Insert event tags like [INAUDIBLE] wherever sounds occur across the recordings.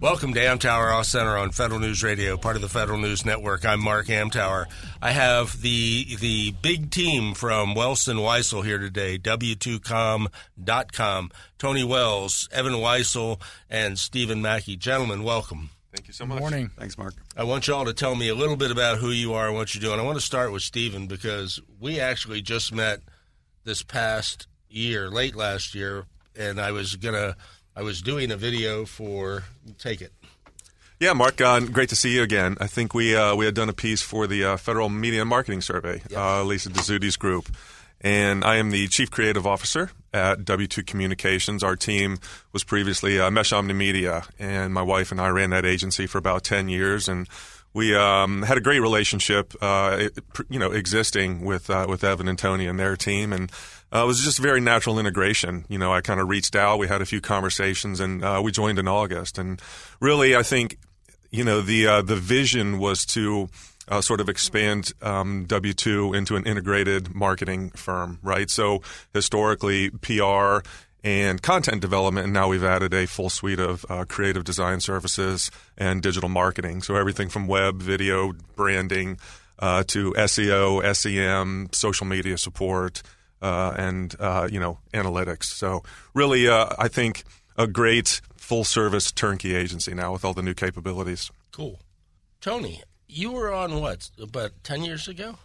Welcome to Amtower Off Center on Federal News Radio, part of the Federal News Network. I'm Mark Amtower. I have the the big team from Wellston Weisel here today, W2Comm.com. Tony Welz, Evan Weisel, and Stephen Mackey. Gentlemen, welcome. Thank you so much. Morning. Thanks, Mark. I want you all to tell me a little bit about who you are and what you're doing. I want to start with Stephen because we actually just met this past year, late last year, and I was gonna I was doing a video for Take It. Yeah, Mark, uh, great to see you again. I think we uh, we had done a piece for the uh, Federal Media and Marketing Survey, uh, Lisa Dezzutti's group. And I am the Chief Creative Officer at W2 Communications. Our team was previously uh, Mesh Omni Media, and my wife and I ran that agency for about 10 years. And we um, had a great relationship, uh, you know, existing with uh, with Evan and Tony and their team, and uh, it was just very natural integration. You know, I kind of reached out, we had a few conversations, and uh, we joined in August. And really, I think, you know, the uh, the vision was to uh, sort of expand um, W2 into an integrated marketing firm, right? So historically, PR and content development, and now we've added a full suite of uh, creative design services and digital marketing. So everything from web, video, branding uh, to SEO, SEM, social media support, and uh, you know analytics. So really, uh, I think a great full service turnkey agency now with all the new capabilities. Cool. Tony, you were on what about ten years ago?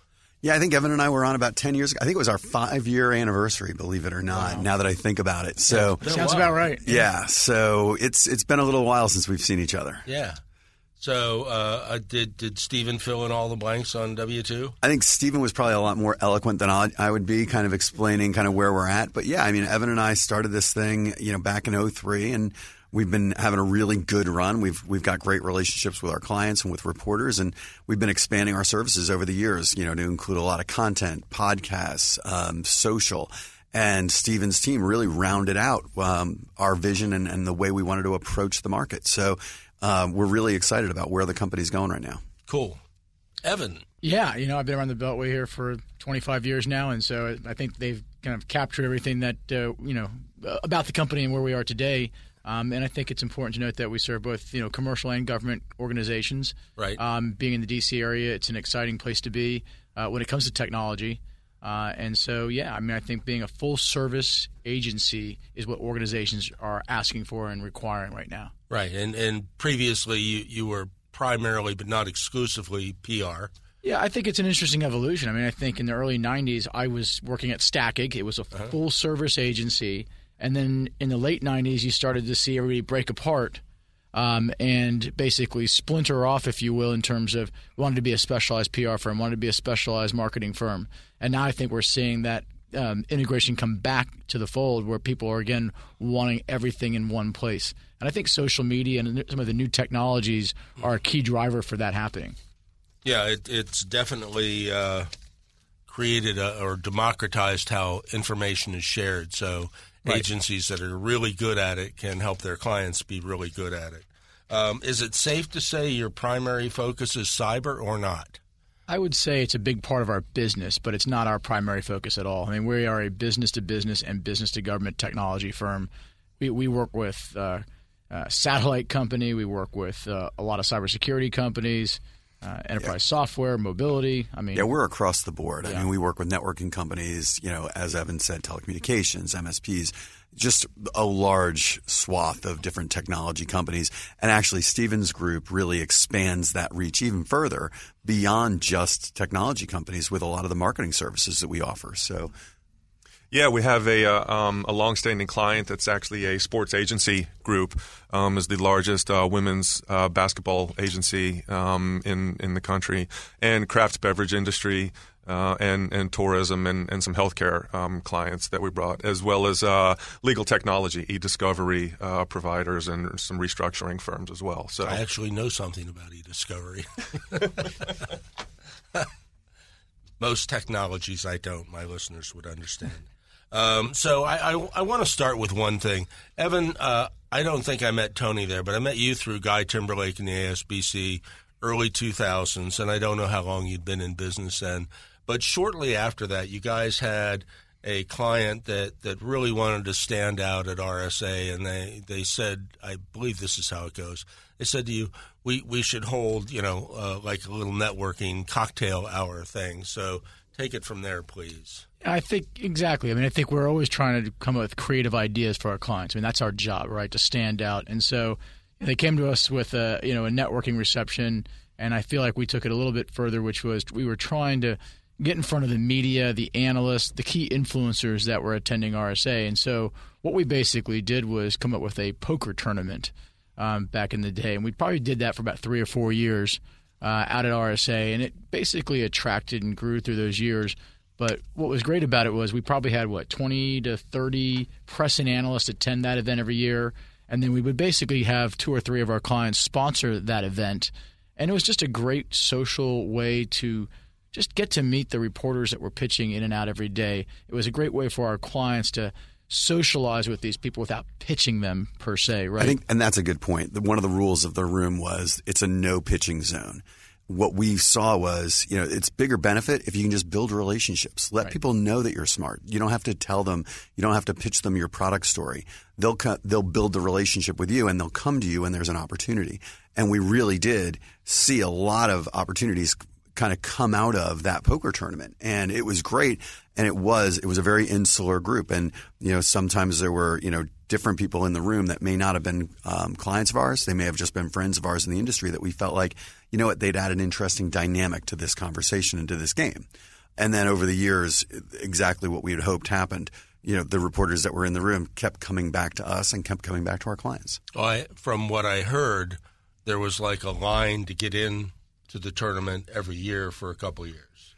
Yeah, I think Evan and I were on about 10 years ago. I think it was our five year anniversary, believe it or not, now that I think about it. So, Been Sounds about right. yeah, so it's it's been a little while since we've seen each other. Yeah. So uh, uh, did did Stephen fill in all the blanks on W two? I think Stephen was probably a lot more eloquent than I, I would be, kind of explaining kind of where we're at. But yeah, I mean, Evan and I started this thing, you know, back in 03 and we've been having a really good run. We've we've got great relationships with our clients and with reporters, and we've been expanding our services over the years. You know, to include a lot of content, podcasts, um, social. And Stephen's team really rounded out um, our vision and, and the way we wanted to approach the market. So um, we're really excited about where the company's going right now. Cool. Evan, Yeah, you know, I've been around the Beltway here for 25 years now, and so I think they've kind of captured everything that uh, you know uh, about the company and where we are today. Um, and I think it's important to note that we serve both, you know, commercial and government organizations. Right. Um, being in the D.C. area, it's an exciting place to be uh, when it comes to technology. Uh, and so, yeah, I mean, I think being a full service agency is what organizations are asking for and requiring right now. right? And and previously you you were primarily but not exclusively PR. Yeah, I think it's an interesting evolution. I mean, I think in the early 90s, I was working at Stackig. It was a full service agency. And then in the late 90s, you started to see everybody break apart um, and basically splinter off, if you will, in terms of wanted to be a specialized PR firm, wanted to be a specialized marketing firm. And now I think we're seeing that um, integration come back to the fold where people are, again, wanting everything in one place. And I think social media and some of the new technologies are a key driver for that happening. Yeah, it, it's definitely uh, created a, or democratized how information is shared. So agencies that are really good at it can help their clients be really good at it. Um, is it safe to say your primary focus is cyber or not? I would say it's a big part of our business, but it's not our primary focus at all. I mean, we are a business to business and business to government technology firm. We, we work with uh, uh, satellite company. We work with uh, a lot of cybersecurity companies, uh, enterprise software, mobility. I mean, Yeah, we're across the board. I mean, we work with networking companies, you know, as Evan said, telecommunications, MSPs, just a large swath of different technology companies. And actually, Stevens Group really expands that reach even further beyond just technology companies with a lot of the marketing services that we offer. So, Yeah, we have a uh, um, a longstanding client that's actually a sports agency group. Um, is the largest uh, women's uh, basketball agency um, in in the country, and craft beverage industry. Uh, and and tourism and, and some healthcare um, clients that we brought, as well as uh, legal technology, e-discovery uh, providers, and some restructuring firms as well. So I actually know something about e-discovery. [LAUGHS] Most technologies I don't. My listeners would understand. Um, so I, I, I want to start with one thing, Evan. Uh, I don't think I met Tony there, but I met you through Guy Timberlake in the ASBC early 2000s, and I don't know how long you'd been in business then. But shortly after that, you guys had a client that, that really wanted to stand out at RSA, and they, they said, I believe this is how it goes. They said to you, we, we should hold, you know, uh, like a little networking cocktail hour thing. So take it from there, please. I think exactly. I mean, I think we're always trying to come up with creative ideas for our clients. I mean, that's our job, right? To stand out. And so they came to us with a you know a networking reception, and I feel like we took it a little bit further, which was we were trying to get in front of the media, the analysts, the key influencers that were attending RSA. And so what we basically did was come up with a poker tournament um, back in the day, and we probably did that for about three or four years uh, out at RSA, and it basically attracted and grew through those years. But what was great about it was we probably had what 20 to 30 press and analysts attend that event every year, and then we would basically have two or three of our clients sponsor that event, and it was just a great social way to just get to meet the reporters that were pitching in and out every day. It was a great way for our clients to socialize with these people without pitching them per se, right? I think, and that's a good point. One of the rules of the room was it's a no pitching zone. What we saw was, you know, it's bigger benefit if you can just build relationships. Let Right. people know that you're smart. You don't have to tell them. You don't have to pitch them your product story. They'll co- they'll build the relationship with you, and they'll come to you when there's an opportunity. And we really did see a lot of opportunities kind of come out of that poker tournament. And it was great and it was it was a very insular group. And you know sometimes there were you know different people in the room that may not have been um, clients of ours. They may have just been friends of ours in the industry that we felt like you know what they'd add an interesting dynamic to this conversation and to this game. And then over the years exactly what we had hoped happened you know the reporters that were in the room kept coming back to us and kept coming back to our clients. I, from what I heard, there was like a line to get in to the tournament every year for a couple years.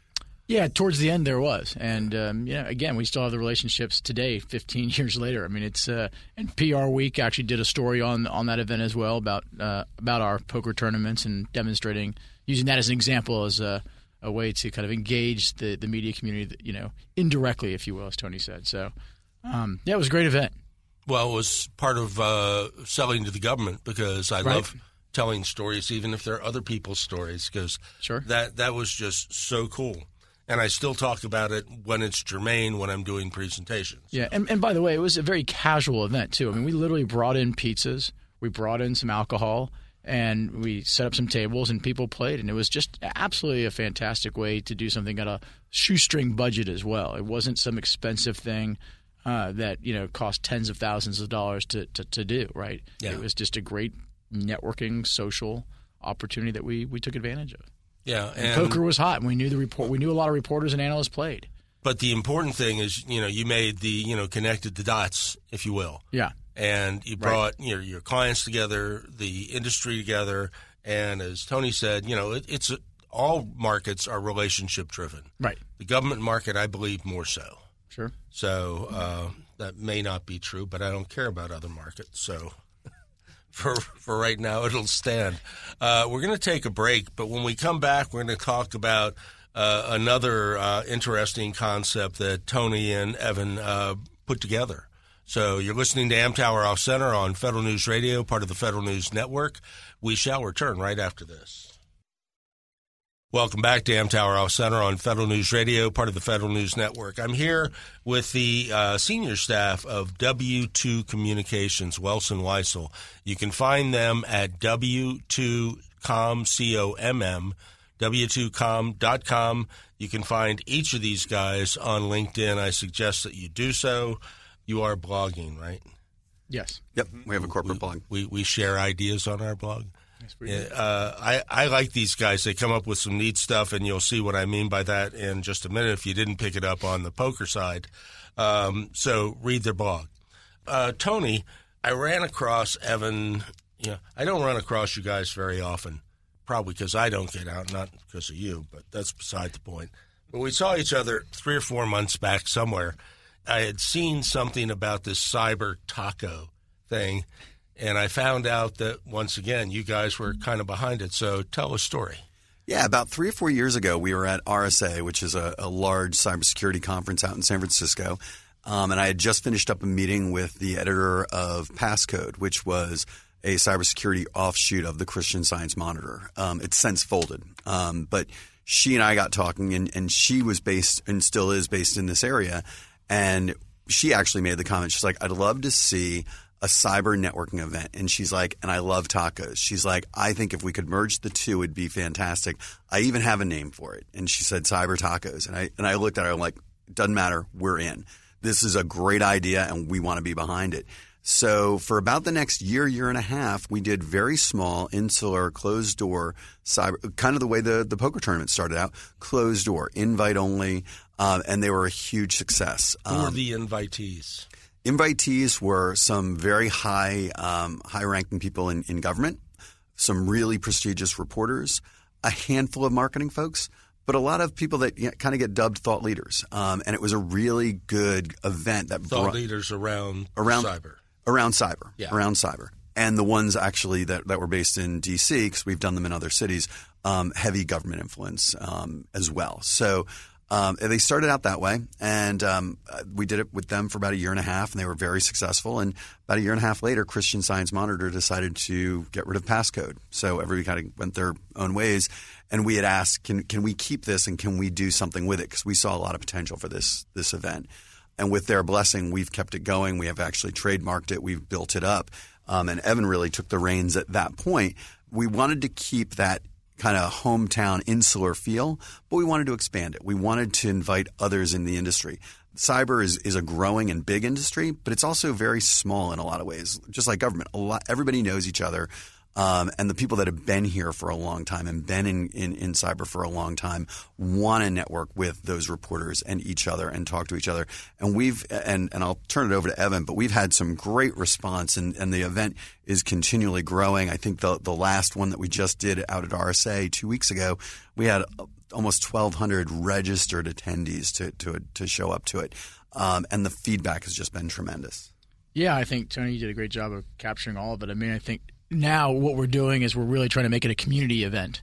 Yeah, towards the end there was, and um, yeah, again, we still have the relationships today, 15 [LAUGHS] years later. I mean, it's uh, and PR Week actually did a story on on that event as well about uh, about our poker tournaments and demonstrating using that as an example as a, a way to kind of engage the the media community, you know, indirectly, if you will, as Tony said. So, um, yeah, it was a great event. Well, it was part of uh, selling to the government because I Right. love telling stories, even if they're other people's stories, because Sure. that that was just so cool. And I still talk about it when it's germane when I'm doing presentations. Yeah, and, and by the way, it was a very casual event too. I mean, we literally brought in pizzas, we brought in some alcohol, and we set up some tables, and people played, and it was just absolutely a fantastic way to do something at a shoestring budget as well. It wasn't some expensive thing uh, that you know cost tens of thousands of dollars to to, to do. Right? Yeah. It was just a great networking social opportunity that we we took advantage of. Yeah, And and poker was hot, and we knew the report. We knew a lot of reporters and analysts played. but the important thing is, you know, you made the you know connected the dots, if you will. Yeah. and you brought your your clients together, the industry together, and as Tony said, you know, it, it's all markets are relationship driven. Right. The government market, I believe, more so. Sure. So uh, that may not be true, but I don't care about other markets. So for for right now, it'll stand. Uh, we're going to take a break, but when we come back, we're going to talk about uh, another uh, interesting concept that Tony and Evan uh, put together. So you're listening to Amtower Off Center on Federal News Radio, part of the Federal News Network. We shall return right after this. Welcome back to Amtower Off Center on Federal News Radio, part of the Federal News Network. I'm here with the uh, senior staff of W2 Communications, Welson Weisel. You can find them at W2Com, C-O-M-M, W2Comm.com. You can find each of these guys on LinkedIn. I suggest that you do so. You are blogging, right? Yes. yep we have a corporate blog We, we share ideas on our blog. Yeah, uh, I, I like these guys. They come up with some neat stuff, and you'll see what I mean by that in just a minute if you didn't pick it up on the poker side. Um, so read their blog. Uh, Tony, I ran across Evan. You know, I don't run across you guys very often, probably because I don't get out, not because of you, but that's beside the point. But we saw each other three or four months back somewhere. I had seen something about this cyber taco thing, and I found out that once again, you guys were kind of behind it. So tell a story. Yeah, about three or four years ago, we were at RSA, which is a, a large cybersecurity conference out in San Francisco. Um, and I had just finished up a meeting with the editor of Passcode, which was a cybersecurity offshoot of the Christian Science Monitor. Um, it's since folded. Um, but she and I got talking, and, and she was based and still is based in this area. And she actually made the comment, she's like, I'd love to see a cyber networking event. And she's like, and I love tacos. She's like, I think if we could merge the two, it'd be fantastic. I even have a name for it. And she said cyber tacos. And I, and I looked at her, I'm like, doesn't matter. We're in. This is a great idea and we want to be behind it. So for about the next year, year and a half, we did very small, insular, closed door cyber, kind of the way the, the poker tournament started out, closed door, invite only, um, and they were a huge success. Who were the invitees? Invitees were some very high, um, high-ranking people in, in government, some really prestigious reporters, a handful of marketing folks, but a lot of people that you know, kind of get dubbed thought leaders. Um, and it was a really good event that brought thought brought, leaders around around cyber, around cyber, yeah. around cyber, and the ones actually that that were based in D.C. because we've done them in other cities. Um, heavy government influence um, as well. So um, they started out that way, and um, we did it with them for about a year and a half, and they were very successful. And about a year and a half later, Christian Science Monitor decided to get rid of passcode. So everybody kind of went their own ways, and we had asked, "Can can we keep this, and can we do something with it?" Because we saw a lot of potential for this this event. And with their blessing, we've kept it going. We have actually trademarked it. We've built it up. Um, and Evan really took the reins at that point. We wanted to keep that kind of hometown insular feel, but we wanted to expand it. We wanted to invite others in the industry. Cyber is, is a growing and big industry, but it's also very small in a lot of ways. Just like government, a lot everybody knows each other. Um, and the people that have been here for a long time and been in, in, in cyber for a long time want to network with those reporters and each other and talk to each other. And we've and and I'll turn it over to Evan, but we've had some great response and, and the event is continually growing. I think the the last one that we just did out at RSA two weeks ago, we had almost 1,200 registered attendees to to to show up to it, um, and the feedback has just been tremendous. Yeah, I think Tony you did a great job of capturing all of it. I mean, I think now what we're doing is we're really trying to make it a community event.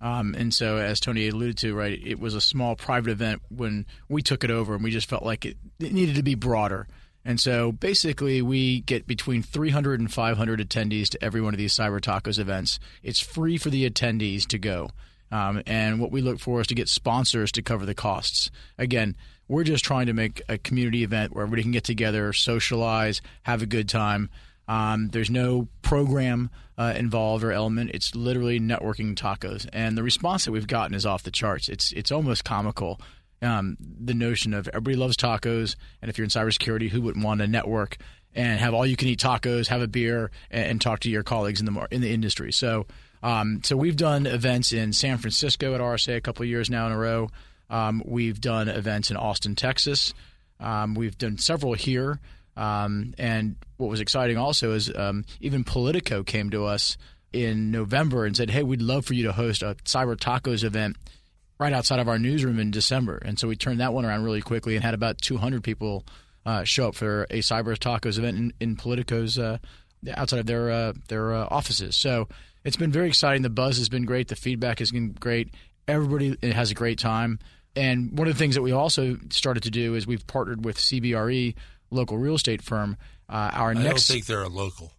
Um, and so, as Tony alluded to, right, it was a small private event when we took it over, and we just felt like it, it needed to be broader. And so, basically, we get between 300 and 500 attendees to every one of these Cyber Tacos events. It's free for the attendees to go. Um, and what we look for is to get sponsors to cover the costs. Again, we're just trying to make a community event where everybody can get together, socialize, have a good time. Um, there's no program uh, involved or element. It's literally networking tacos, and the response that we've gotten is off the charts. It's it's almost comical. Um, the notion of everybody loves tacos, and if you're in cybersecurity, who wouldn't want to network and have all you can eat tacos, have a beer, and, and talk to your colleagues in the in the industry? So, um, so we've done events in San Francisco at RSA a couple of years now in a row. Um, we've done events in Austin, Texas. Um, we've done several here. Um, and what was exciting also is um, even Politico came to us in November and said, "Hey, we'd love for you to host a Cyber Tacos event right outside of our newsroom in December." And so we turned that one around really quickly and had about 200 people uh, show up for a Cyber Tacos event in, in Politico's uh, outside of their uh, their uh, offices. So it's been very exciting. The buzz has been great. The feedback has been great. Everybody has a great time. And one of the things that we also started to do is we've partnered with CBRE local real estate firm. Uh, our next I next, don't think they're a local.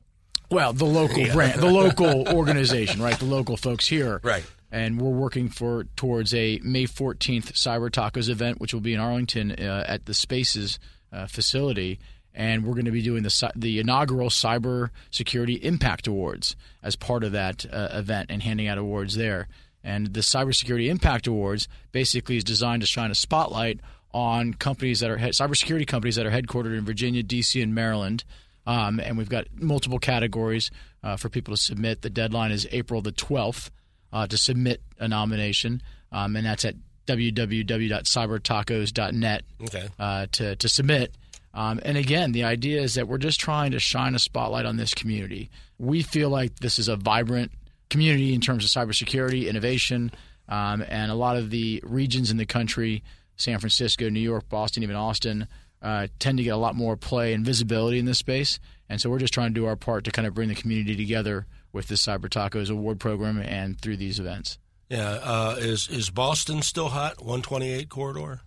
Well, the local [LAUGHS] yeah. brand, the local organization, right? The local folks here, right? And we're working for towards a May 14th Cyber Tacos event, which will be in Arlington uh, at the Spaces uh, facility. And we're going to be doing the the inaugural Cyber Security Impact Awards as part of that uh, event and handing out awards there. And the Cybersecurity Impact Awards basically is designed to shine a spotlight on companies that are cybersecurity companies that are headquartered in Virginia, D.C., and Maryland. Um, and we've got multiple categories uh, for people to submit. The deadline is April the 12th uh, to submit a nomination, um, and that's at www.cybertacos.net Okay. uh, to, to submit. Um, and again, the idea is that we're just trying to shine a spotlight on this community. We feel like this is a vibrant community in terms of cybersecurity, innovation, um, and a lot of the regions in the country, San Francisco, New York, Boston, even Austin, uh, tend to get a lot more play and visibility in this space. And so we're just trying to do our part to kind of bring the community together with this Cyber Tacos Award program and through these events. Yeah. Uh, is is Boston still hot? 128 corridor.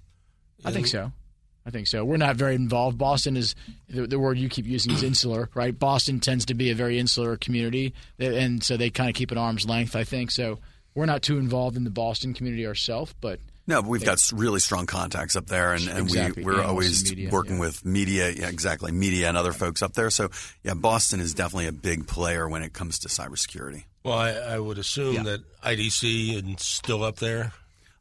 I think so. I think so. We're not very involved. Boston is the, the word you keep using is insular, right? Boston tends to be a very insular community, and so they kind of keep at arm's length. I think so. We're not too involved in the Boston community ourselves, but No, but we've got really strong contacts up there, and, and Exactly. we, we're Analysts always media, working yeah. with media, yeah, exactly, media and other folks up there. So, yeah, Boston is definitely a big player when it comes to cybersecurity. Well, I, I would assume that IDC is still up there.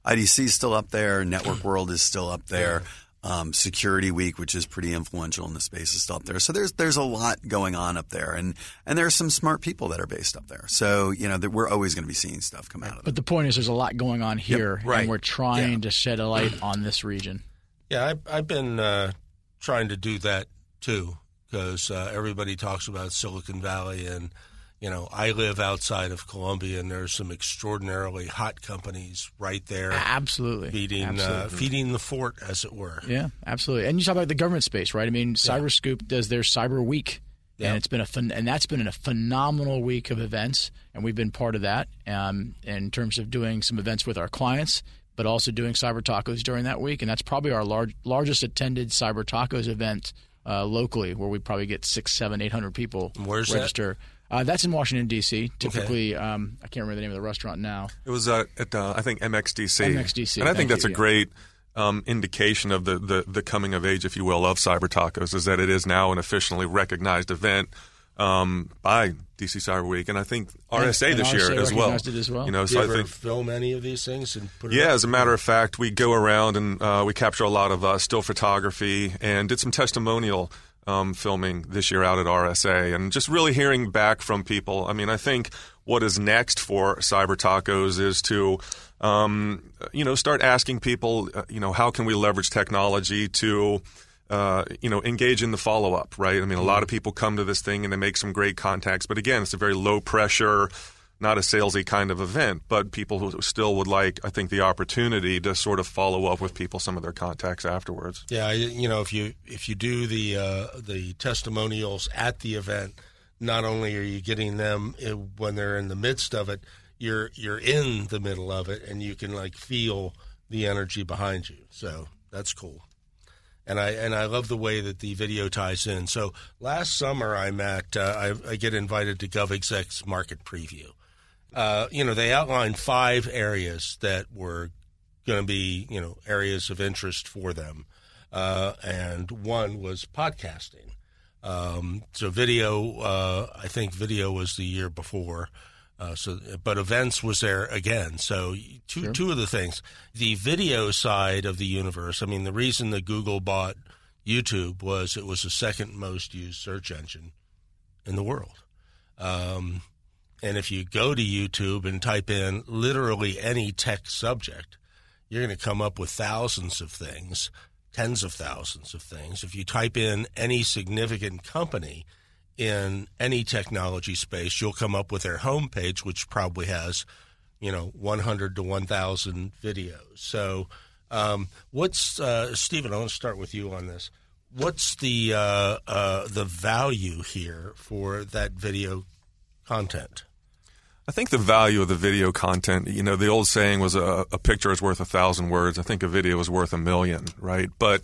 IDC is still up there. Network World is still up there. Um, Security Week, which is pretty influential in the space, is still up there. So there's there's a lot going on up there, and and there are some smart people that are based up there. So you know that we're always going to be seeing stuff come out of it. but the point is, there's a lot going on here, right. and we're trying Yeah. to shed a light on this region. Yeah, I, I've been uh, trying to do that too because uh, everybody talks about Silicon Valley, and you know, I live outside of Columbia, and there's some extraordinarily hot companies right there Absolutely, feeding uh, feeding the fort, as it were. Yeah, absolutely. And you talk about the government space, right? I mean, CyberScoop does their Cyber Week, Yeah. and it's been a fun, and that's been a phenomenal week of events, and we've been part of that um, in terms of doing some events with our clients, but also doing Cyber Tacos during that week, and that's probably our large, largest attended Cyber Tacos event uh, locally, where we probably get six, seven, eight hundred people Where's that? Register. Uh, that's in Washington D.C. Typically, um, I can't remember the name of the restaurant now. It was uh, at uh, I think MXDC. MXDC, and I thank think that's you, a yeah. great um, indication of the, the the coming of age, if you will, of Cyber Tacos. Is that it is now an officially recognized event um, by DC Cyber Week, and I think RSA and this year RSA as well. it as well. You know, Do so you I ever think film any of these things and put it yeah, up? as a matter of fact, we go around and uh, we capture a lot of uh, still photography and did some testimonial um, filming this year out at RSA and just really hearing back from people. I mean, I think what is next for Cyber Tacos is to, um, you know, start asking people, uh, you know, how can we leverage technology to. Uh, you know, engage in the follow up, right? I mean, a lot of people come to this thing and they make some great contacts, but again, it's a very low pressure, not a salesy kind of event, but people who still would like, I think, the opportunity to sort of follow up with people, some of their contacts afterwards. Yeah, you know, if you if you do the uh, the testimonials at the event, not only are you getting them uh, when they're in the midst of it, you're you're in the middle of it, and you can like feel the energy behind you. So that's cool. And I and I love the way that the video ties in. So last summer, I'm at uh, I, I get invited to GovExec's market preview. Uh, you know, they outlined five areas that were going to be you know areas of interest for them, uh, and one was podcasting. Um, so video, uh, I think video was the year before. Uh, so, but events was there again. So, two two of the things, the video side of the universe. I mean, the reason that Google bought YouTube was it was the second most used search engine in the world. Um, and if you go to YouTube and type in literally any tech subject, you're going to come up with thousands of things, tens of thousands of things. If you type in any significant company in any technology space, you'll come up with their homepage, which probably has, you know, 100 to 1,000 videos. So, um, what's uh, Stephen? I want to start with you on this. What's the uh, uh, the value here for that video content? I think the value of the video content, you know, the old saying was a, a picture is worth a thousand words. I think a video is worth a million, right? But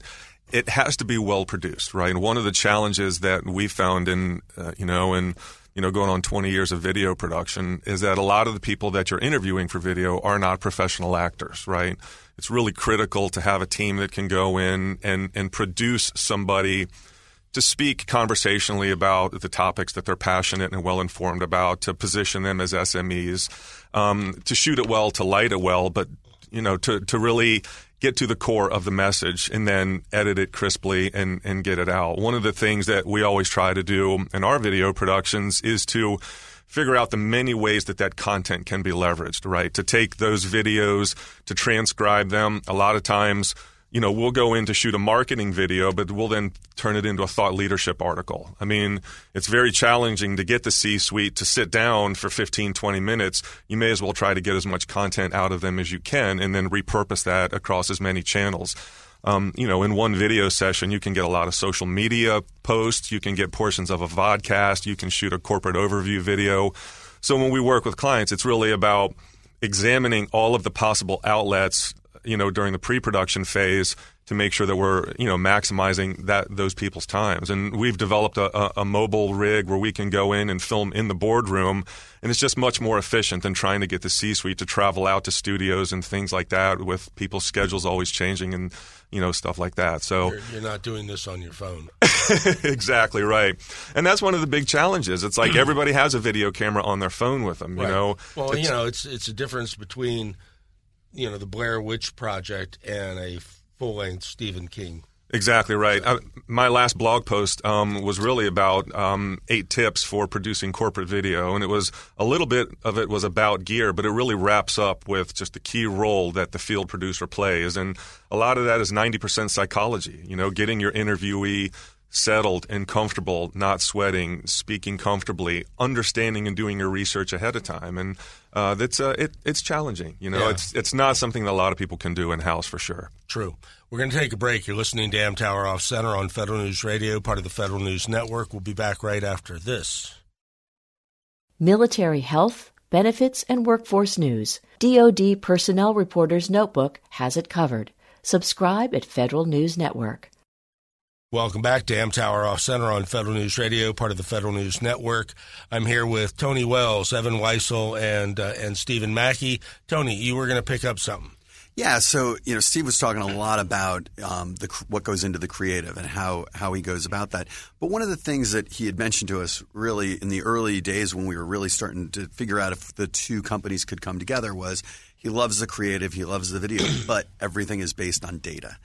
it has to be well produced, right? And one of the challenges that we found in, uh, you know, in, you know, going on 20 years of video production is that a lot of the people that you're interviewing for video are not professional actors, right? It's really critical to have a team that can go in and, and produce somebody to speak conversationally about the topics that they're passionate and well informed about, to position them as SMEs, um, to shoot it well, to light it well, but you know, to to really get to the core of the message and then edit it crisply and, and get it out. One of the things that we always try to do in our video productions is to figure out the many ways that that content can be leveraged, right? To take those videos, to transcribe them. A lot of times, you know, we'll go in to shoot a marketing video, but we'll then turn it into a thought leadership article. I mean, it's very challenging to get the C suite to sit down for 15, 20 minutes. You may as well try to get as much content out of them as you can and then repurpose that across as many channels. Um, you know, in one video session, you can get a lot of social media posts, you can get portions of a vodcast, you can shoot a corporate overview video. So when we work with clients, it's really about examining all of the possible outlets you know, during the pre-production phase to make sure that we're, you know, maximizing that those people's times. And we've developed a, a, a, mobile rig where we can go in and film in the boardroom, and it's just much more efficient than trying to get the C-suite to travel out to studios and things like that with people's schedules always changing and you know stuff like that. So you're, you're not doing this on your phone. [LAUGHS] exactly right, and that's one of the big challenges. It's like everybody has a video camera on their phone with them. You right. know, well, you know, it's it's a difference between you know the Blair Witch Project and a full length Stephen King. Exactly right. Uh, my last blog post um, was really about um, eight tips for producing corporate video, and it was a little bit of it was about gear, but it really wraps up with just the key role that the field producer plays, and a lot of that is ninety percent psychology. You know, getting your interviewee settled and comfortable, not sweating, speaking comfortably, understanding and doing your research ahead of time, and uh, that's uh, it, it's challenging. You know, yeah. it's it's not something that a lot of people can do in house for sure. True. We're going to take a break. You're listening to Amtower Off Center on Federal News Radio, part of the Federal News Network. We'll be back right after this. Military health, benefits, and workforce news. DoD Personnel Reporter's Notebook has it covered. Subscribe at Federal News Network. Welcome back to Amtower Off Center on Federal News Radio, part of the Federal News Network. I'm here with Tony Welz, Evan Weisel, and uh, and Stephen Mackey. Tony, you were going to pick up something. Yeah, so you know, Steve was talking a lot about um, the what goes into the creative and how how he goes about that. But one of the things that he had mentioned to us, really in the early days when we were really starting to figure out if the two companies could come together, was he loves the creative, he loves the video, [CLEARS THROAT] but everything is based on data.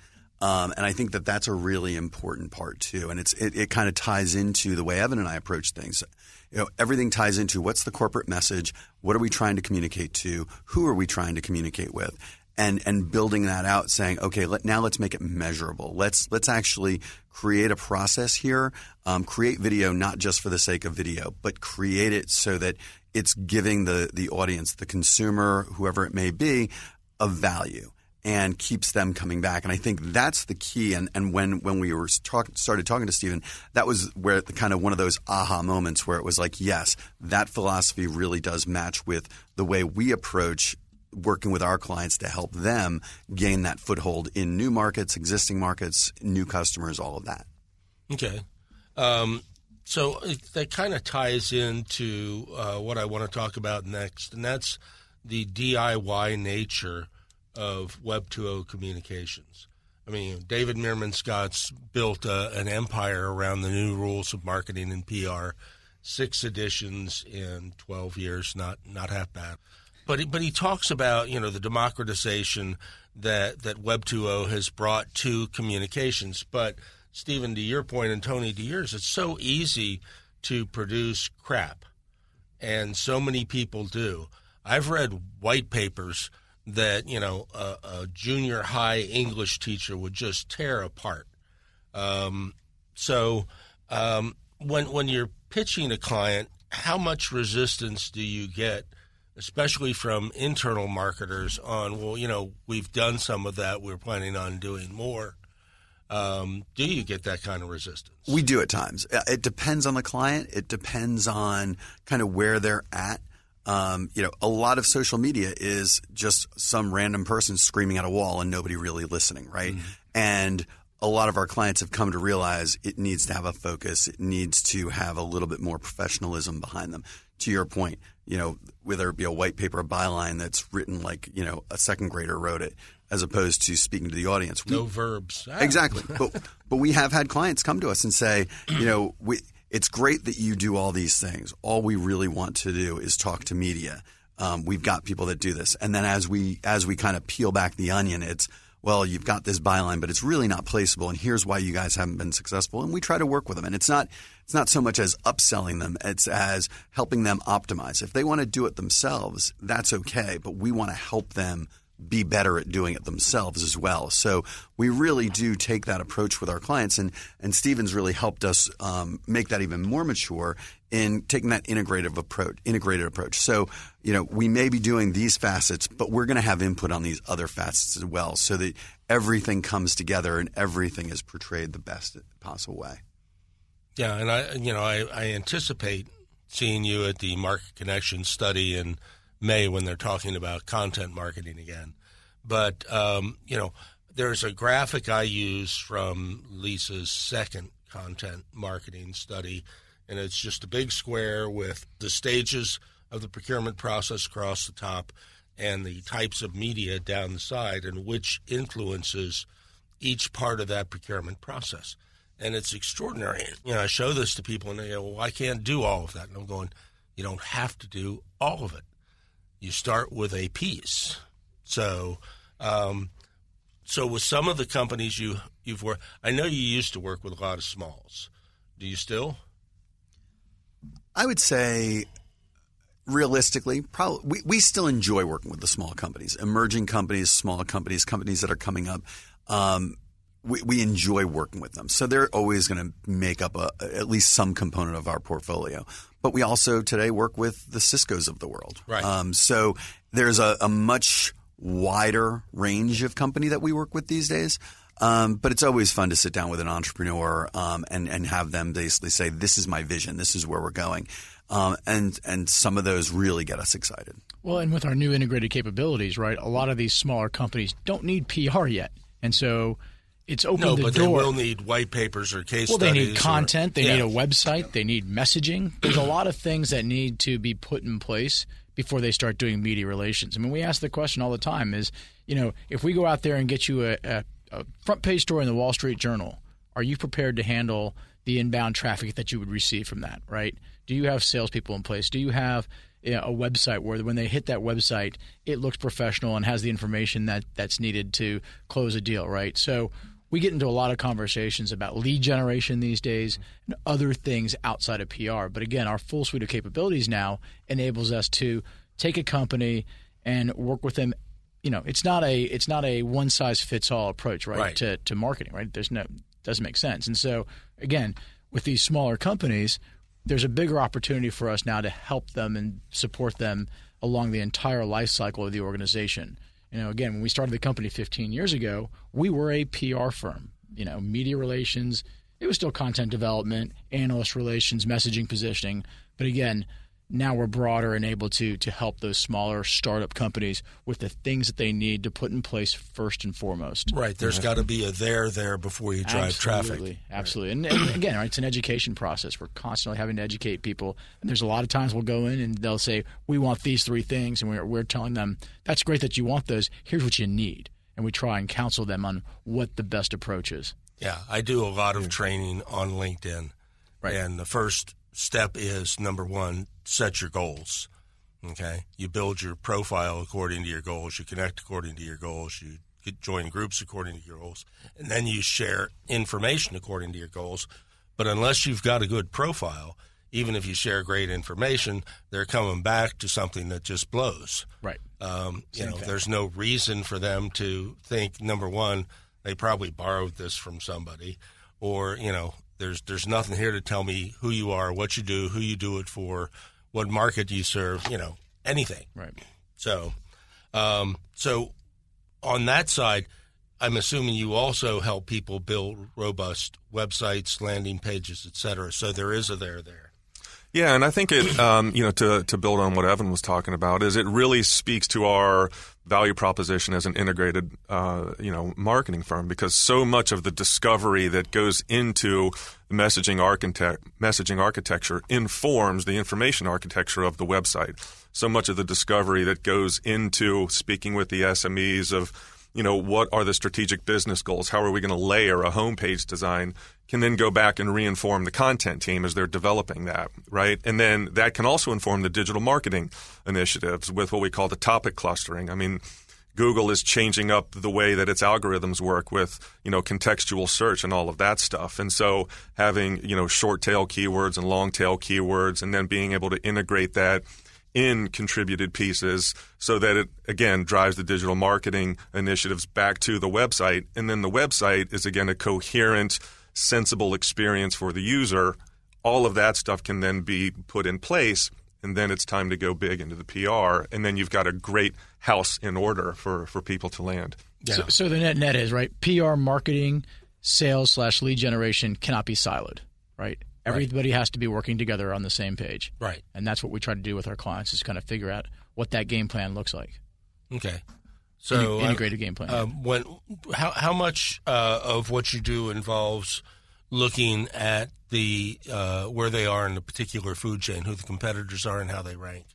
Um, and I think that that's a really important part too. And it's it, it kind of ties into the way Evan and I approach things. You know, everything ties into what's the corporate message, what are we trying to communicate to, who are we trying to communicate with, and and building that out, saying, okay, let, now let's make it measurable. Let's let's actually create a process here, um, create video not just for the sake of video, but create it so that it's giving the the audience, the consumer, whoever it may be, a value and keeps them coming back. And I think that's the key. And, and when, when we were talk, started talking to Stephen, that was where the, kind of one of those aha moments where it was like, yes, that philosophy really does match with the way we approach working with our clients to help them gain that foothold in new markets, existing markets, new customers, all of that. Okay. Um, so that kind of ties into uh, what I want to talk about next, and that's the DIY nature of Web 2.0 communications. I mean, David Meerman Scott's built uh, an empire around the new rules of marketing and PR. Six editions in 12 years, not not half bad. But he, but he talks about you know the democratization that that Web 2.0 has brought to communications. But Stephen, to your point, and Tony, to yours, it's so easy to produce crap, and so many people do. I've read white papers that you know a, a junior high English teacher would just tear apart. Um, so um, when when you're pitching a client, how much resistance do you get, especially from internal marketers, on well, you know, we've done some of that, we're planning on doing more. Um, do you get that kind of resistance? We do at times. It depends on the client. It depends on kind of where they're at. Um, you know, a lot of social media is just some random person screaming at a wall and nobody really listening, right? Mm-hmm. And a lot of our clients have come to realize it needs to have a focus. It needs to have a little bit more professionalism behind them. To your point, you know, whether it be a white paper a byline that's written like, you know, a second grader wrote it, as opposed to speaking to the audience. We, no verbs. Ah. Exactly. but, but we have had clients come to us and say, you know, we – it's great that you do all these things. All we really want to do is talk to media. Um, we've got people that do this, and then as we as we kind of peel back the onion, it's well, you've got this byline, but it's really not placeable, and here's why you guys haven't been successful. And we try to work with them, and it's not it's not so much as upselling them; it's as helping them optimize. If they want to do it themselves, that's okay, but we want to help them be better at doing it themselves as well. So we really do take that approach with our clients, and and Stephen's really helped us um, make that even more mature in taking that integrative approach. Integrated approach. So you know we may be doing these facets, but we're going to have input on these other facets as well, so that everything comes together and everything is portrayed the best possible way. Yeah, and I you know I, I anticipate seeing you at the Market Connection study and May when they're talking about content marketing again. But, um, you know, there's a graphic I use from Lisa's second content marketing study, and it's just a big square with the stages of the procurement process across the top and the types of media down the side and which influences each part of that procurement process. And it's extraordinary. You know, I show this to people and they go, well, I can't do all of that. And I'm going, you don't have to do all of it you start with a piece. So, um, so with some of the companies you you've worked, I know you used to work with a lot of smalls. Do you still? I would say, realistically, probably we, we still enjoy working with the small companies, emerging companies, small companies, companies that are coming up. Um, we, we enjoy working with them. So they're always going to make up a, at least some component of our portfolio. But we also today work with the Cisco's of the world. Right. Um, so there's a, a, much wider range of company that we work with these days. Um, but it's always fun to sit down with an entrepreneur um, and and have them basically say, "This is my vision. This is where we're going," um, and and some of those really get us excited. Well, and with our new integrated capabilities, right? A lot of these smaller companies don't need PR yet, and so it's open no, the but door. they will need white papers or case well, studies. they need content. Or, they yeah. need a website. They need messaging. There's a lot of things that need to be put in place before they start doing media relations. I mean, we ask the question all the time: is you know, if we go out there and get you a, a, a front page story in the Wall Street Journal, are you prepared to handle the inbound traffic that you would receive from that? Right? Do you have salespeople in place? Do you have a website where when they hit that website, it looks professional and has the information that that's needed to close a deal, right? So we get into a lot of conversations about lead generation these days and other things outside of PR. But again, our full suite of capabilities now enables us to take a company and work with them. You know, it's not a it's not a one size fits all approach, right, right? To to marketing, right? There's no doesn't make sense. And so again, with these smaller companies, there's a bigger opportunity for us now to help them and support them along the entire life cycle of the organization. You know, again, when we started the company 15 years ago, we were a PR firm. You know, media relations. It was still content development, analyst relations, messaging, positioning. But again, now we're broader and able to to help those smaller startup companies with the things that they need to put in place first and foremost. Right. There's got to be a there there before you drive Absolutely. traffic. Absolutely. And, and again, right, it's an education process. We're constantly having to educate people. And there's a lot of times we'll go in and they'll say, "We want these three things," and we're we're telling them, "That's great that you want those. Here's what you need." And we try and counsel them on what the best approach is. Yeah, I do a lot of training on LinkedIn. Right. And the first step is number one, set your goals. Okay. You build your profile according to your goals. You connect according to your goals. You join groups according to your goals. And then you share information according to your goals. But unless you've got a good profile, even if you share great information, they're coming back to something that just blows. Right. Um, you Same know, thing. there's no reason for them to think number one, they probably borrowed this from somebody, or you know, there's there's nothing here to tell me who you are, what you do, who you do it for, what market you serve, you know, anything. Right. So, um, so on that side, I'm assuming you also help people build robust websites, landing pages, et cetera. So there is a there there. Yeah, and I think it, um, you know, to, to build on what Evan was talking about, is it really speaks to our value proposition as an integrated, uh, you know, marketing firm because so much of the discovery that goes into messaging architect, messaging architecture informs the information architecture of the website. So much of the discovery that goes into speaking with the SMEs of, you know, what are the strategic business goals? How are we going to layer a homepage design? Can then go back and reinform the content team as they're developing that, right? And then that can also inform the digital marketing initiatives with what we call the topic clustering. I mean, Google is changing up the way that its algorithms work with, you know, contextual search and all of that stuff. And so having, you know, short tail keywords and long tail keywords and then being able to integrate that in contributed pieces so that it again drives the digital marketing initiatives back to the website. And then the website is again a coherent sensible experience for the user. All of that stuff can then be put in place and then it's time to go big into the PR and then you've got a great house in order for for people to land. Yeah. so, so the net net is right? PR marketing sales slash lead generation cannot be siloed right Everybody right. has to be working together on the same page. Right. And that's what we try to do with our clients is kind of figure out what that game plan looks like. Okay. So integrated game plan. Uh, when how how much uh, of what you do involves looking at the uh, where they are in the particular food chain, who the competitors are, and how they rank?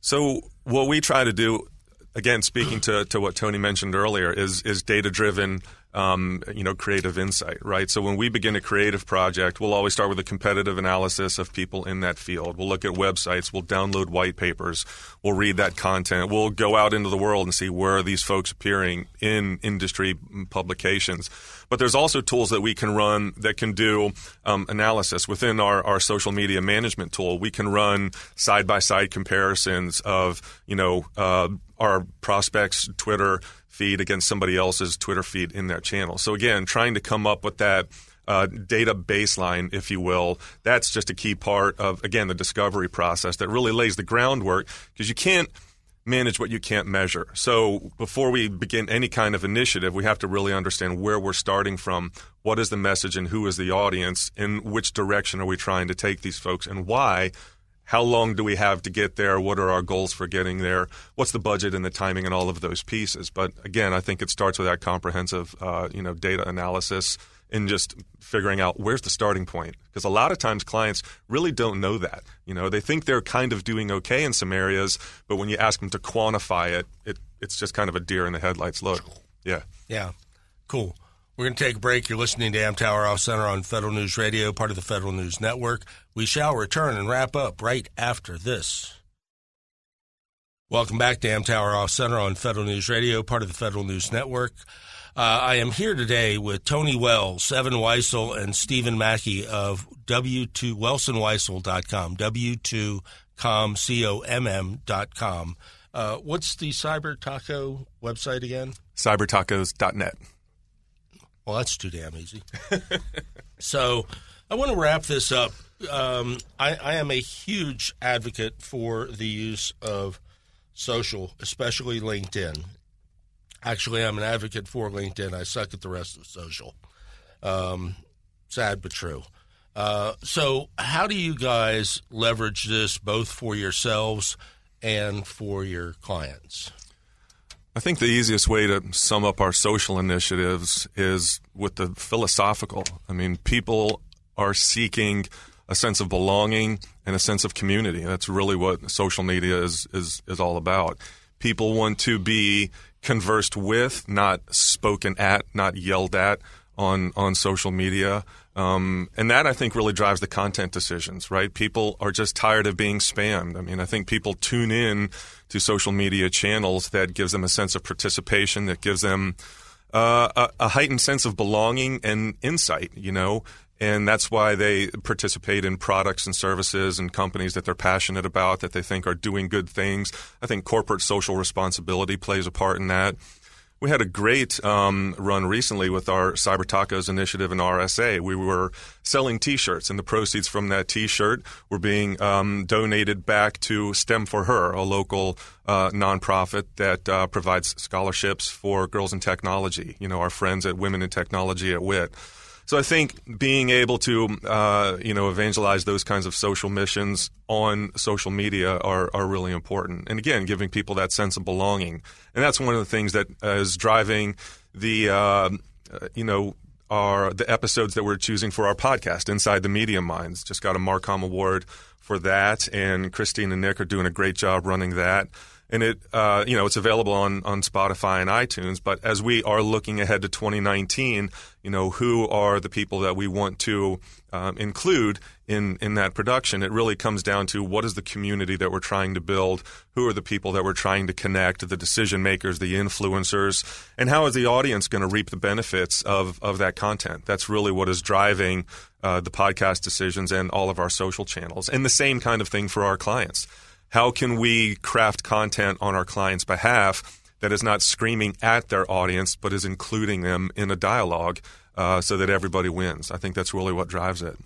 So what we try to do, again, speaking to, to what Tony mentioned earlier, is is data driven um, you know, creative insight, right? So when we begin a creative project, we'll always start with a competitive analysis of people in that field. We'll look at websites, we'll download white papers, we'll read that content, we'll go out into the world and see where are these folks are appearing in industry publications. But there's also tools that we can run that can do um, analysis within our, our social media management tool. We can run side by side comparisons of, you know, uh, our prospects' Twitter feed against somebody else's Twitter feed in their channel. So again, trying to come up with that uh, data baseline, if you will, that's just a key part of again the discovery process that really lays the groundwork because you can't manage what you can't measure. So before we begin any kind of initiative, we have to really understand where we're starting from, what is the message and who is the audience, in which direction are we trying to take these folks and why how long do we have to get there? What are our goals for getting there? What's the budget and the timing and all of those pieces? But again, I think it starts with that comprehensive, uh, you know, data analysis and just figuring out where's the starting point. Because a lot of times clients really don't know that. You know, they think they're kind of doing okay in some areas, but when you ask them to quantify it, it it's just kind of a deer in the headlights look. Yeah. Yeah. Cool. We're going to take a break. You're listening to Amtower Off Center on Federal News Radio, part of the Federal News Network. We shall return and wrap up right after this. Welcome back to Amtower Off Center on Federal News Radio, part of the Federal News Network. Uh, I am here today with Tony Welz, Evan Weisel, and Stephen Mackey of W2WelsonWeissel.com, W2Comm, C-O-M-M dot com. Uh, what's the Cyber Taco website again? Cybertacos.net. Well, that's too damn easy. [LAUGHS] so I want to wrap this up. Um, I, I am a huge advocate for the use of social, especially LinkedIn. Actually, I'm an advocate for LinkedIn. I suck at the rest of social. Um, sad but true. Uh, so, how do you guys leverage this both for yourselves and for your clients? I think the easiest way to sum up our social initiatives is with the philosophical. I mean, people are seeking a sense of belonging and a sense of community. That's really what social media is is is all about. People want to be conversed with, not spoken at, not yelled at on on social media. Um, and that I think really drives the content decisions, right? People are just tired of being spammed. I mean, I think people tune in to social media channels that gives them a sense of participation, that gives them uh, a, a, heightened sense of belonging and insight, you know. And that's why they participate in products and services and companies that they're passionate about, that they think are doing good things. I think corporate social responsibility plays a part in that. We had a great um, run recently with our Cyber Tacos initiative and RSA. We were selling T-shirts, and the proceeds from that T-shirt were being um, donated back to STEM for Her, a local uh, nonprofit that uh, provides scholarships for girls in technology. You know, our friends at Women in Technology at WIT. So I think being able to uh, you know evangelize those kinds of social missions on social media are are really important. And again, giving people that sense of belonging, and that's one of the things that is driving the uh, you know our the episodes that we're choosing for our podcast, Inside the Media Minds. Just got a Marcom Award for that, and Christine and Nick are doing a great job running that. And it uh, you know it's available on on Spotify and iTunes. But as we are looking ahead to 2019, you know who are the people that we want to um, include in in that production? It really comes down to what is the community that we're trying to build, who are the people that we're trying to connect, the decision makers, the influencers, and how is the audience going to reap the benefits of of that content? That's really what is driving uh, the podcast decisions and all of our social channels, and the same kind of thing for our clients how can we craft content on our clients' behalf that is not screaming at their audience, but is including them in a dialogue uh, so that everybody wins? I think that's really what drives it.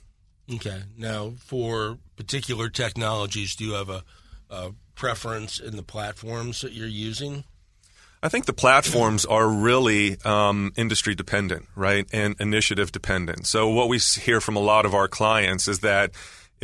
Okay. Now, for particular technologies, do you have a, a preference in the platforms that you're using? I think the platforms are really um, industry dependent, right, and initiative dependent. So what we hear from a lot of our clients is that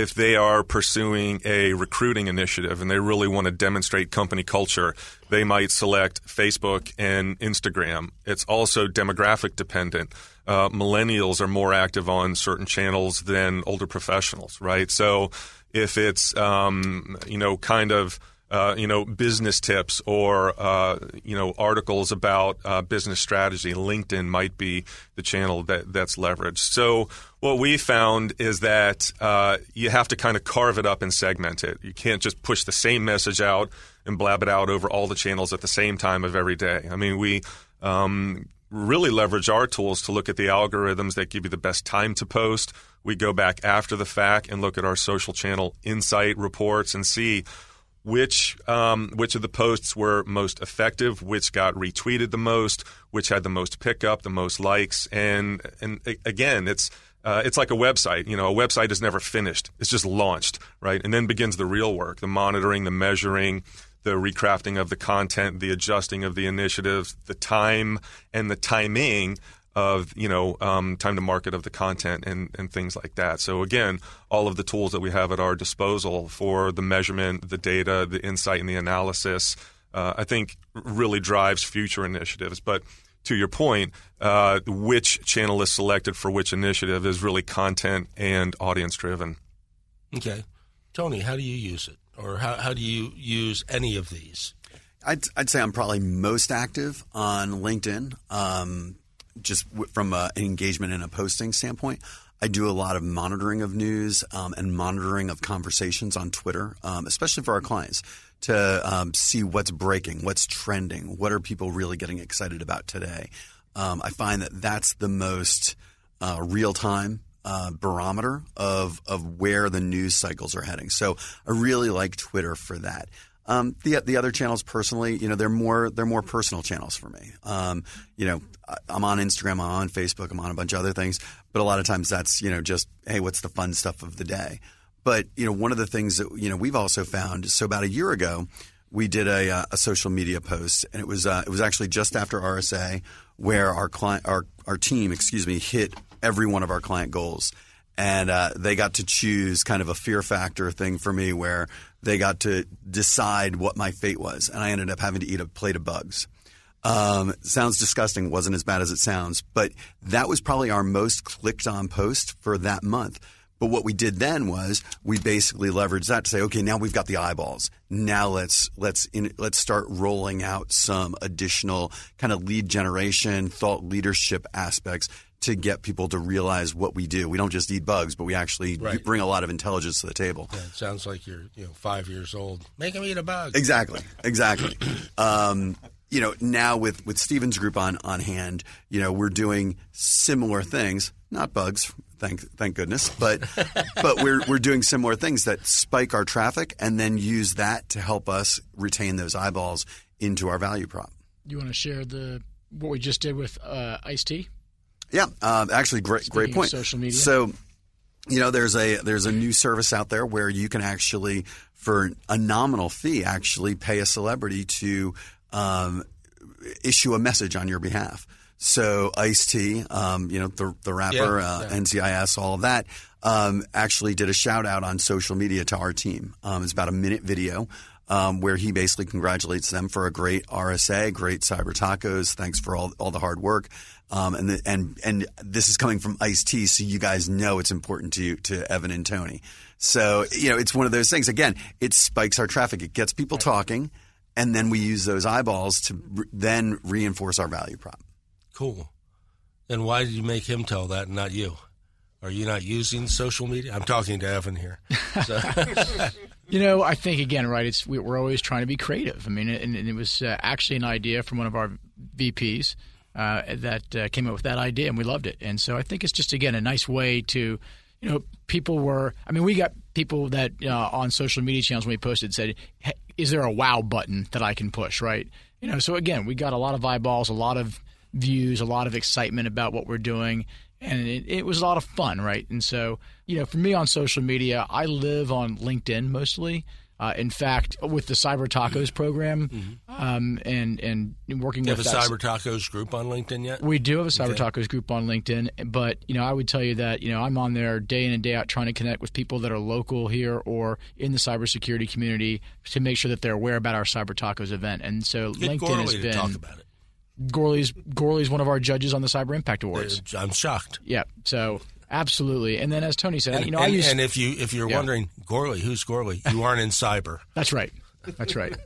if they are pursuing a recruiting initiative and they really want to demonstrate company culture, they might select Facebook and Instagram. It's also demographic dependent. Uh, millennials are more active on certain channels than older professionals, right? So if it's, um, you know, kind of uh, you know, business tips or uh, you know articles about uh, business strategy. LinkedIn might be the channel that that's leveraged. So what we found is that uh, you have to kind of carve it up and segment it. You can't just push the same message out and blab it out over all the channels at the same time of every day. I mean, we. Um, really leverage our tools to look at the algorithms that give you the best time to post. We go back after the fact and look at our social channel insight reports and see which um, which of the posts were most effective, which got retweeted the most, which had the most pickup, the most likes, and and again, it's uh, it's like a website. You know, a website is never finished; it's just launched, right? And then begins the real work: the monitoring, the measuring, the recrafting of the content, the adjusting of the initiatives, the time and the timing of you know um, time to market of the content and, and things like that. So again, all of the tools that we have at our disposal for the measurement, the data, the insight, and the analysis, uh, I think really drives future initiatives. But to your point, uh, which channel is selected for which initiative is really content and audience driven. Okay, Tony, how do you use it, or how how do you use any of these? I'd, I'd say I'm probably most active on LinkedIn. Um, just from a, an engagement and a posting standpoint, I do a lot of monitoring of news um, and monitoring of conversations on Twitter, um, especially for our clients, to um, see what's breaking, what's trending, what are people really getting excited about today. Um, I find that that's the most uh, real time uh, barometer of of where the news cycles are heading. So I really like Twitter for that. Um, the the other channels, personally, you know, they're more they're more personal channels for me. Um, you know, I'm on Instagram, I'm on Facebook, I'm on a bunch of other things, but a lot of times that's you know just hey, what's the fun stuff of the day? But you know, one of the things that you know we've also found. So about a year ago, we did a, uh, a social media post, and it was uh, it was actually just after RSA, where our client our our team, excuse me, hit every one of our client goals and uh, they got to choose kind of a fear factor thing for me where they got to decide what my fate was, and I ended up having to eat a plate of bugs. Um, sounds disgusting. wasn't as bad as it sounds, but that was probably our most clicked on post for that month. But what we did then was we basically leveraged that to say, okay, now we've got the eyeballs. Now let's let's in, let's start rolling out some additional kind of lead generation, thought leadership aspects to get people to realize what we do. We don't just eat bugs, but we actually right. bring a lot of intelligence to the table. Yeah, it sounds like you're you know five years old. Make them eat a bug. Exactly, exactly. [CLEARS THROAT] um, you know, now with with Stephen's group on on hand, you know, we're doing similar things. Not bugs, thank thank goodness, but [LAUGHS] but we're we're doing similar things that spike our traffic and then use that to help us retain those eyeballs into our value prop. You want to share the what we just did with uh, Ice T? Yeah, um, actually, great Speaking great point. social media. So, you know, there's a there's a new service out there where you can actually, for a nominal fee, actually pay a celebrity to um, issue a message on your behalf. So Ice T, um, you know, the, the rapper, yeah, uh, yeah. NCIS, all of that, um, actually did a shout out on social media to our team. Um, it's about a minute video. Um, where he basically congratulates them for a great RSA, great cyber tacos. Thanks for all, all the hard work. Um, and the, and and this is coming from Ice T, so you guys know it's important to to Evan and Tony. So you know it's one of those things. Again, it spikes our traffic. It gets people talking, and then we use those eyeballs to re- then reinforce our value prop. Cool. And why did you make him tell that and not you? Are you not using social media? I'm talking to Evan here. [LAUGHS] So. [LAUGHS] You know, I think again, right? It's we, are always trying to be creative. I mean, and, and it was uh, actually an idea from one of our VPs uh, that uh, came up with that idea, and we loved it. And so I think it's just again a nice way to, you know, people were. I mean, we got people that uh, on social media channels when we posted said, hey, "Is there a wow button that I can push?" Right? You know, so again, we got a lot of eyeballs, a lot of views, a lot of excitement about what we're doing, and it, it, was a lot of fun, right? And so, you know, for me on social media, I live on LinkedIn mostly. Uh, in fact, with the Cyber Tacos program, mm-hmm. um, and and working you with have a Cyber Tacos group on LinkedIn yet? We do have a Cyber okay. Tacos group on LinkedIn, but you know, I would tell you that you know I'm on there day in and day out trying to connect with people that are local here or in the cybersecurity community to make sure that they're aware about our Cyber Tacos event. And so Get LinkedIn has been talk about it. Gourley's Gourley's one of our judges on the Cyber Impact Awards. I'm shocked. Yeah. So absolutely. And then as Tony said, and, you know, and, I use, and if you if you're yeah. wondering Gourley, who's Gourley? You aren't in cyber. [LAUGHS] That's right. That's right.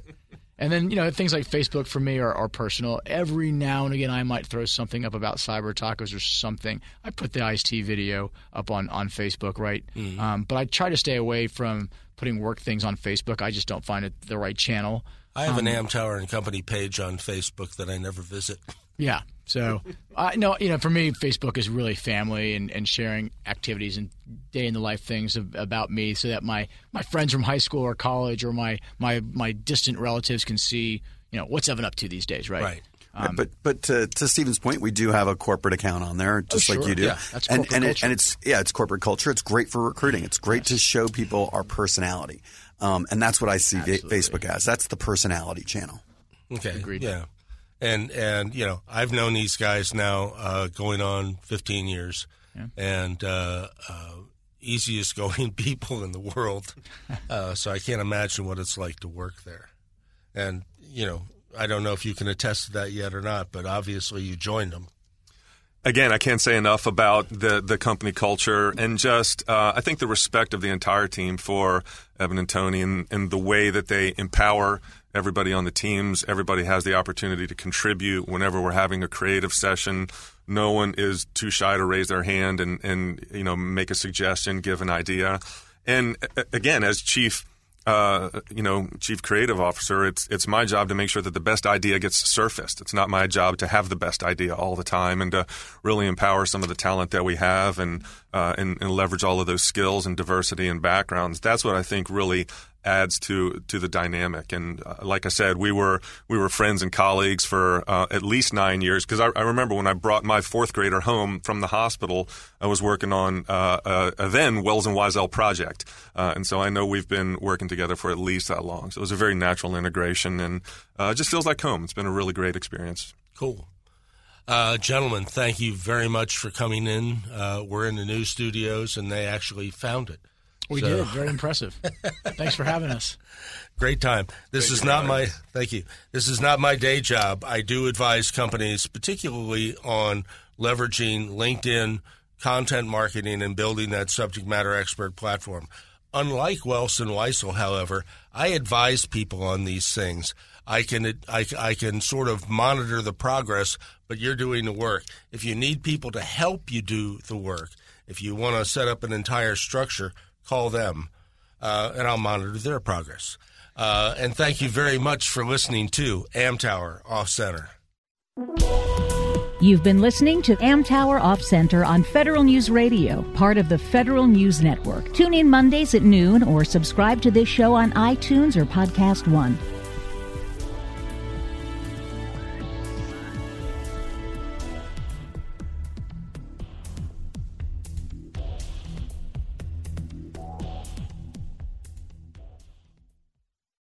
And then you know things like Facebook for me are, are, personal. Every now and again, I might throw something up about cyber tacos or something. I put the Ice T video up on on Facebook, right? Mm-hmm. Um, but I try to stay away from putting work things on Facebook. I just don't find it the right channel. I have um, Amtower and Company page on Facebook that I never visit. Yeah. So, uh, no, you know, for me, Facebook is really family and, and sharing activities and day in the life things of, about me, so that my, my friends from high school or college or my, my my distant relatives can see, you know, what's Evan up to these days, right? Right. Um, but but to, to Stephen's point, we do have a corporate account on there, just oh, like you do. Yeah, that's and and, it, and it's yeah, it's corporate culture. It's great for recruiting. It's great yes. to show people our personality, um, and that's what I see Absolutely. Facebook as. That's the personality channel. Okay. Agreed. Yeah and and you know I've known these guys now uh, going on 15 years, yeah. and uh, uh, easiest going [LAUGHS] people in the world. [LAUGHS] Uh, so I can't imagine what it's like to work there. And you know I don't know if you can attest to that yet or not, but obviously you joined them. Again, I can't say enough about the the company culture and just uh, I think the respect of the entire team for Evan and Tony and, and the way that they empower everybody on the teams. Everybody has the opportunity to contribute whenever we're having a creative session. No one is too shy to raise their hand and, and you know make a suggestion, give an idea. And again, as chief, uh, you know, chief creative officer, it's it's my job to make sure that the best idea gets surfaced. It's not my job to have the best idea all the time and to really empower some of the talent that we have and uh, and, and leverage all of those skills and diversity and backgrounds. That's what I think really adds to to the dynamic. And uh, like I said, we were we were friends and colleagues for uh, at least nine years. Because I, I, remember when I brought my fourth grader home from the hospital, I was working on uh, a, a, then Welz and Weisel project, uh, and so I know we've been working together for at least that long. So it was a very natural integration, and uh, it just feels like home. It's been a really great experience. Cool. Uh, gentlemen, thank you very much for coming in. we're in the new studios, and they actually found it. We so. did. Very impressive. [LAUGHS] Thanks for having us. Great time. This Great is not my thank you. This is not my day job. I do advise companies, particularly on leveraging LinkedIn content marketing and building that subject matter expert platform. Unlike Welz and Weisel, however, I advise people on these things. I can I, I can sort of monitor the progress, but you're doing the work. If you need people to help you do the work, if you want to set up an entire structure, call them, uh, and I'll monitor their progress. Uh, and thank you very much for listening to Amtower Off Center. You've been listening to Amtower Off Center on Federal News Radio, part of the Federal News Network. Tune in Mondays at noon or subscribe to this show on iTunes or Podcast One.